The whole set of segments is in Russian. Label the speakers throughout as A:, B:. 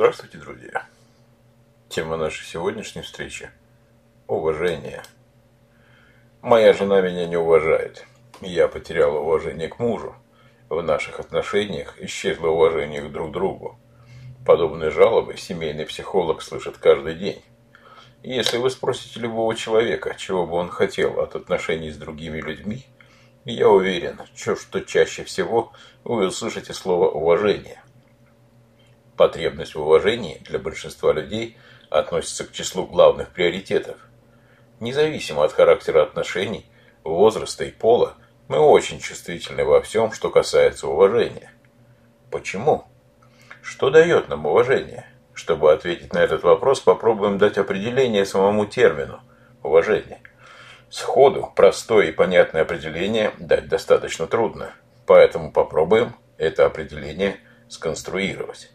A: Здравствуйте, друзья! Тема нашей сегодняшней встречи – уважение. Моя жена меня не уважает. Я потерял уважение к мужу. В наших отношениях исчезло уважение к друг другу. Подобные жалобы семейный психолог слышит каждый день. Если вы спросите любого человека, чего бы он хотел от отношений с другими людьми, я уверен, что чаще всего вы услышите слово «уважение». Потребность в уважении для большинства людей относится к числу главных приоритетов. Независимо от характера отношений, возраста и пола, мы очень чувствительны во всем, что касается уважения. Почему? Что дает нам уважение? Чтобы ответить на этот вопрос, попробуем дать определение самому термину «уважение». Сходу простое и понятное определение дать достаточно трудно, поэтому попробуем это определение сконструировать.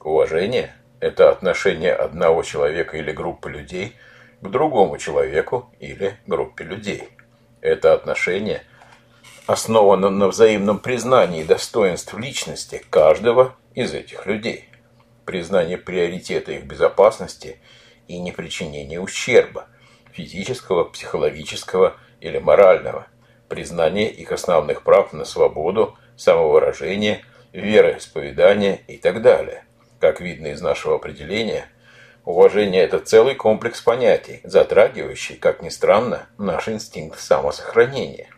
A: Уважение – это отношение одного человека или группы людей к другому человеку или группе людей. Это отношение основано на взаимном признании достоинств личности каждого из этих людей. Признание приоритета их безопасности и непричинение ущерба – физического, психологического или морального, признание их основных прав на свободу, самовыражение, вероисповедание и так далее. Как видно из нашего определения, уважение – это целый комплекс понятий, затрагивающий, как ни странно, наш инстинкт самосохранения.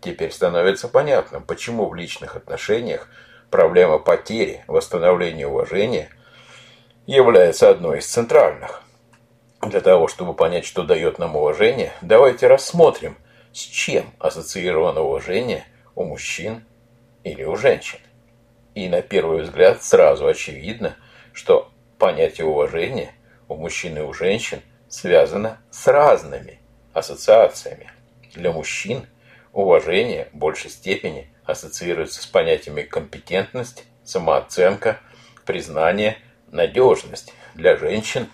A: Теперь становится понятным, почему в личных отношениях проблема потери, восстановления уважения является одной из центральных. Для того, чтобы понять, что дает нам уважение, давайте рассмотрим, с чем ассоциировано уважение у мужчин или у женщин. И на первый взгляд сразу очевидно, что понятие уважения у мужчин и у женщин связано с разными ассоциациями. Для мужчин уважение в большей степени ассоциируется с понятиями компетентность, самооценка, признание, надежность. Для женщин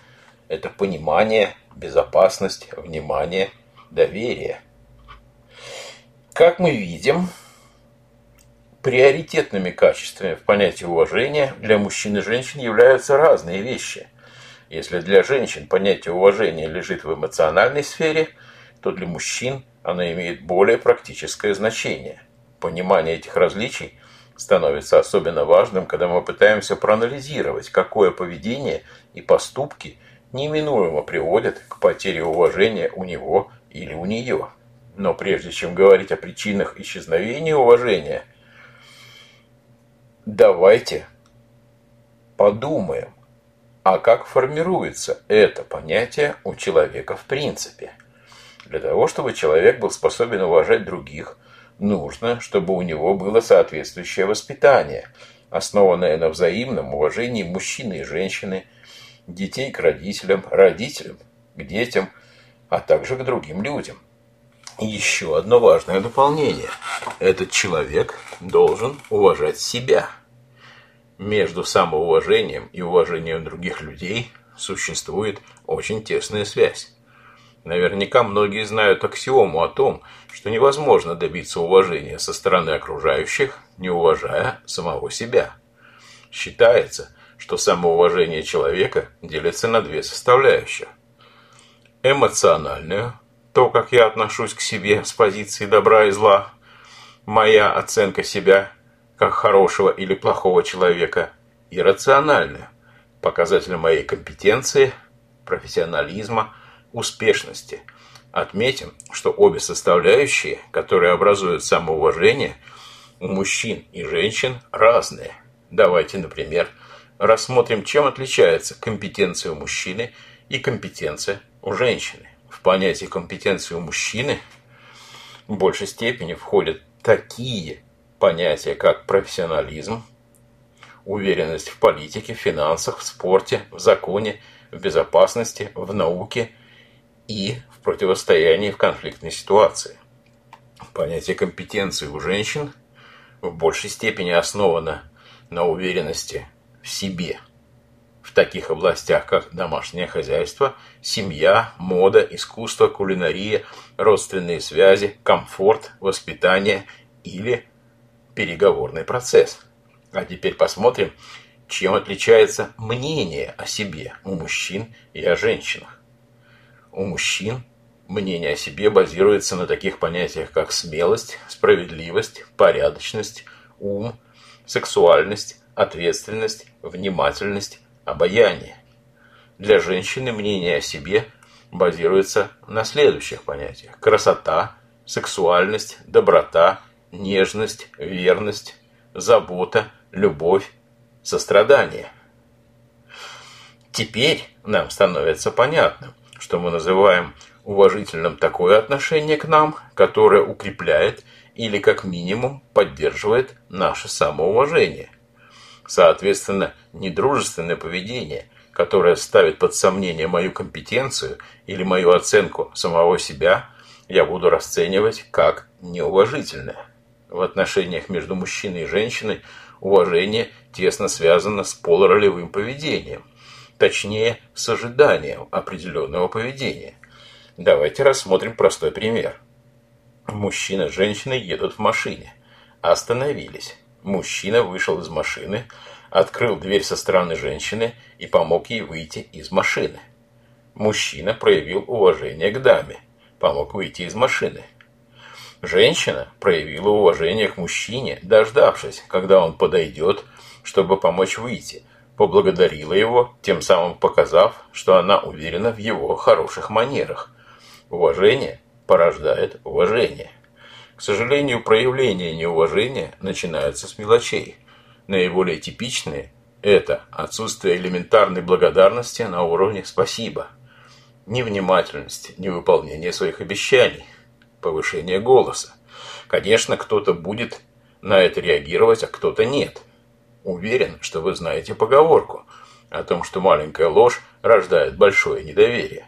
A: это понимание, безопасность, внимание, доверие. Как мы видим, Приоритетными качествами в понятии уважения для мужчин и женщин являются разные вещи. Если для женщин понятие уважения лежит в эмоциональной сфере, то для мужчин оно имеет более практическое значение. Понимание этих различий становится особенно важным, когда мы пытаемся проанализировать, какое поведение и поступки неминуемо приводят к потере уважения у него или у нее. Но прежде чем говорить о причинах исчезновения уважения – Давайте подумаем, а как формируется это понятие у человека в принципе. Для того, чтобы человек был способен уважать других, нужно, чтобы у него было соответствующее воспитание, основанное на взаимном уважении мужчины и женщины, детей к родителям, родителям к детям, а также к другим людям. Еще одно важное дополнение. Этот человек должен уважать себя. Между самоуважением и уважением других людей существует очень тесная связь. Наверняка многие знают аксиому о том, что невозможно добиться уважения со стороны окружающих, не уважая самого себя. Считается, что самоуважение человека делится на две составляющие. Эмоциональную, то, как я отношусь к себе с позиции добра и зла, моя оценка себя как хорошего или плохого человека, и рациональная, показатель моей компетенции, профессионализма, успешности. Отметим, что обе составляющие, которые образуют самоуважение, у мужчин и женщин разные. Давайте, например, рассмотрим, чем отличается компетенция у мужчины и компетенция у женщины. В понятие компетенции у мужчины в большей степени входят такие понятия, как профессионализм, уверенность в политике, финансах, в спорте, в законе, в безопасности, в науке и в противостоянии в конфликтной ситуации. Понятие компетенции у женщин в большей степени основано на уверенности в себе – в таких областях, как домашнее хозяйство, семья, мода, искусство, кулинария, родственные связи, комфорт, воспитание или переговорный процесс. А теперь посмотрим, чем отличается мнение о себе у мужчин и о женщинах. У мужчин мнение о себе базируется на таких понятиях, как смелость, справедливость, порядочность, ум, сексуальность, ответственность, внимательность, обаяние. Для женщины мнение о себе базируется на следующих понятиях. Красота, сексуальность, доброта, нежность, верность, забота, любовь, сострадание. Теперь нам становится понятным, что мы называем уважительным такое отношение к нам, которое укрепляет или как минимум поддерживает наше самоуважение. Соответственно, недружественное поведение, которое ставит под сомнение мою компетенцию или мою оценку самого себя, я буду расценивать как неуважительное. В отношениях между мужчиной и женщиной уважение тесно связано с полуролевым поведением, точнее, с ожиданием определенного поведения. Давайте рассмотрим простой пример. Мужчина и женщина едут в машине. Остановились. Мужчина вышел из машины, открыл дверь со стороны женщины и помог ей выйти из машины. Мужчина проявил уважение к даме, помог выйти из машины. Женщина проявила уважение к мужчине, дождавшись, когда он подойдет, чтобы помочь выйти, поблагодарила его, тем самым показав, что она уверена в его хороших манерах. Уважение порождает уважение. К сожалению, проявление неуважения начинаются с мелочей. Наиболее типичные – это отсутствие элементарной благодарности на уровне «спасибо», невнимательность, невыполнение своих обещаний – повышение голоса. Конечно, кто-то будет на это реагировать, а кто-то нет. Уверен, что вы знаете поговорку о том, что маленькая ложь рождает большое недоверие.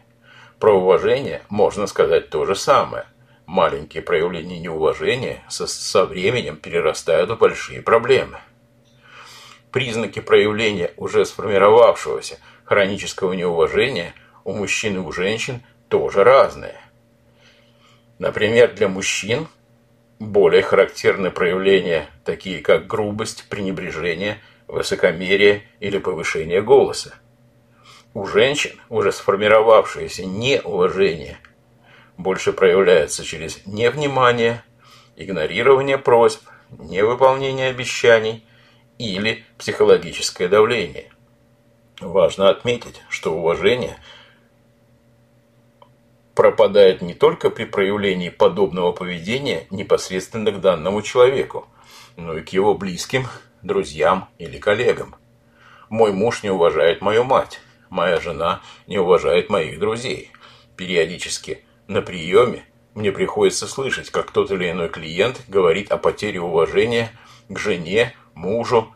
A: Про уважение можно сказать то же самое. Маленькие проявления неуважения со, со временем перерастают в большие проблемы. Признаки проявления уже сформировавшегося хронического неуважения у мужчин и у женщин тоже разные. Например, для мужчин более характерны проявления, такие как грубость, пренебрежение, высокомерие или повышение голоса. У женщин уже сформировавшееся неуважение больше проявляется через невнимание, игнорирование просьб, невыполнение обещаний или психологическое давление. Важно отметить, что уважение – пропадает не только при проявлении подобного поведения непосредственно к данному человеку, но и к его близким, друзьям или коллегам. Мой муж не уважает мою мать, моя жена не уважает моих друзей. Периодически на приеме мне приходится слышать, как тот или иной клиент говорит о потере уважения к жене, мужу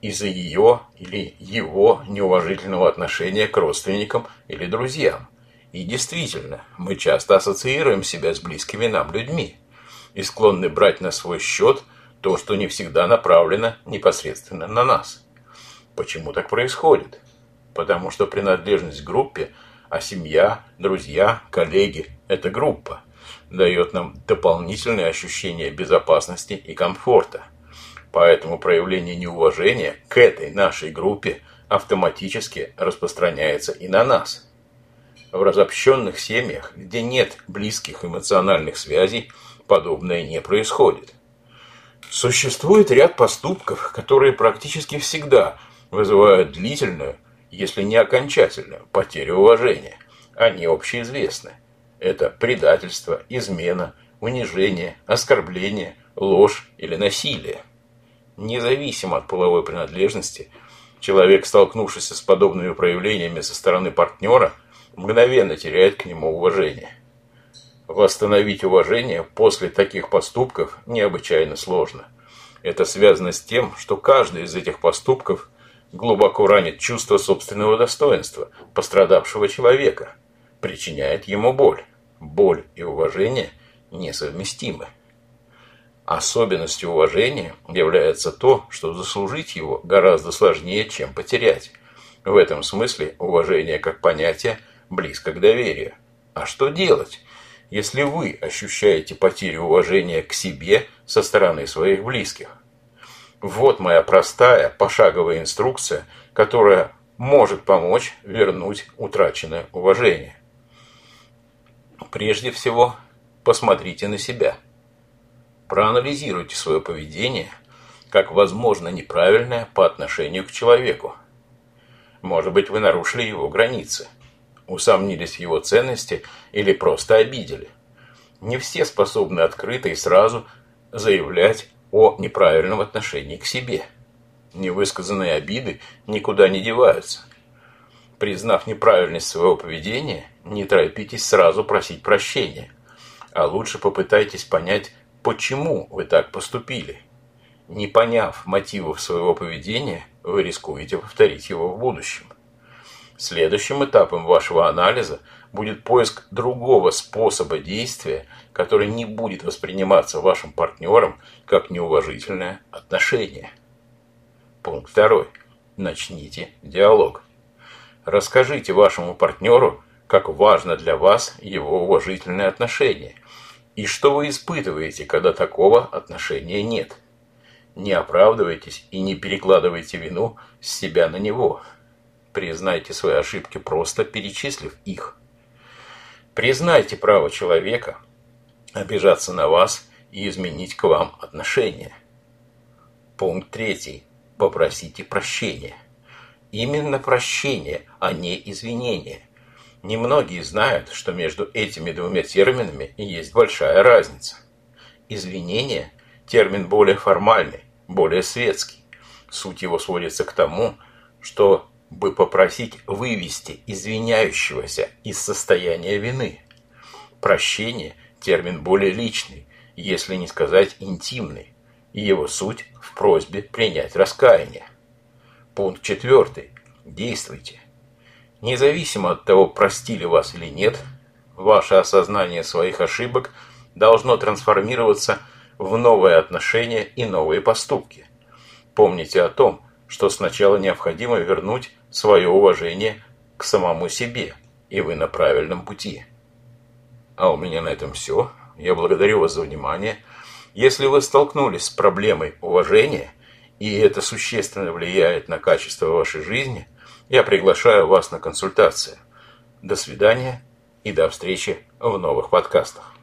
A: из-за ее или его неуважительного отношения к родственникам или друзьям. И действительно, мы часто ассоциируем себя с близкими нам людьми и склонны брать на свой счет то, что не всегда направлено непосредственно на нас. Почему так происходит? Потому что принадлежность к группе, а семья, друзья, коллеги – это группа, дает нам дополнительное ощущение безопасности и комфорта. Поэтому проявление неуважения к этой нашей группе автоматически распространяется и на нас – в разобщенных семьях, где нет близких эмоциональных связей, подобное не происходит. Существует ряд поступков, которые практически всегда вызывают длительную, если не окончательную, потерю уважения. Они общеизвестны. Это предательство, измена, унижение, оскорбление, ложь или насилие. Независимо от половой принадлежности, человек, столкнувшийся с подобными проявлениями со стороны партнера – мгновенно теряет к нему уважение. Восстановить уважение после таких поступков необычайно сложно. Это связано с тем, что каждый из этих поступков глубоко ранит чувство собственного достоинства пострадавшего человека, причиняет ему боль. Боль и уважение несовместимы. Особенностью уважения является то, что заслужить его гораздо сложнее, чем потерять. В этом смысле уважение как понятие – близко к доверию. А что делать, если вы ощущаете потерю уважения к себе со стороны своих близких? Вот моя простая пошаговая инструкция, которая может помочь вернуть утраченное уважение. Прежде всего, посмотрите на себя. Проанализируйте свое поведение как возможно неправильное по отношению к человеку. Может быть, вы нарушили его границы, усомнились в его ценности или просто обидели. Не все способны открыто и сразу заявлять о неправильном отношении к себе. Невысказанные обиды никуда не деваются. Признав неправильность своего поведения, не торопитесь сразу просить прощения, а лучше попытайтесь понять, почему вы так поступили. Не поняв мотивов своего поведения, вы рискуете повторить его в будущем. Следующим этапом вашего анализа будет поиск другого способа действия, который не будет восприниматься вашим партнером как неуважительное отношение. Пункт второй. Начните диалог. Расскажите вашему партнеру, как важно для вас его уважительное отношение, и что вы испытываете, когда такого отношения нет. Не оправдывайтесь и не перекладывайте вину с себя на него – Признайте свои ошибки, просто перечислив их. Признайте право человека обижаться на вас и изменить к вам отношения. Пункт третий. Попросите прощения. Именно прощение, а не извинение. Немногие знают, что между этими двумя терминами есть большая разница. Извинение – термин более формальный, более светский. Суть его сводится к тому, что бы попросить вывести извиняющегося из состояния вины. Прощение – термин более личный, если не сказать интимный, и его суть в просьбе принять раскаяние. Пункт четвертый. Действуйте. Независимо от того, простили вас или нет, ваше осознание своих ошибок должно трансформироваться в новые отношения и новые поступки. Помните о том, что сначала необходимо вернуть свое уважение к самому себе, и вы на правильном пути. А у меня на этом все. Я благодарю вас за внимание. Если вы столкнулись с проблемой уважения, и это существенно влияет на качество вашей жизни, я приглашаю вас на консультацию. До свидания и до встречи в новых подкастах.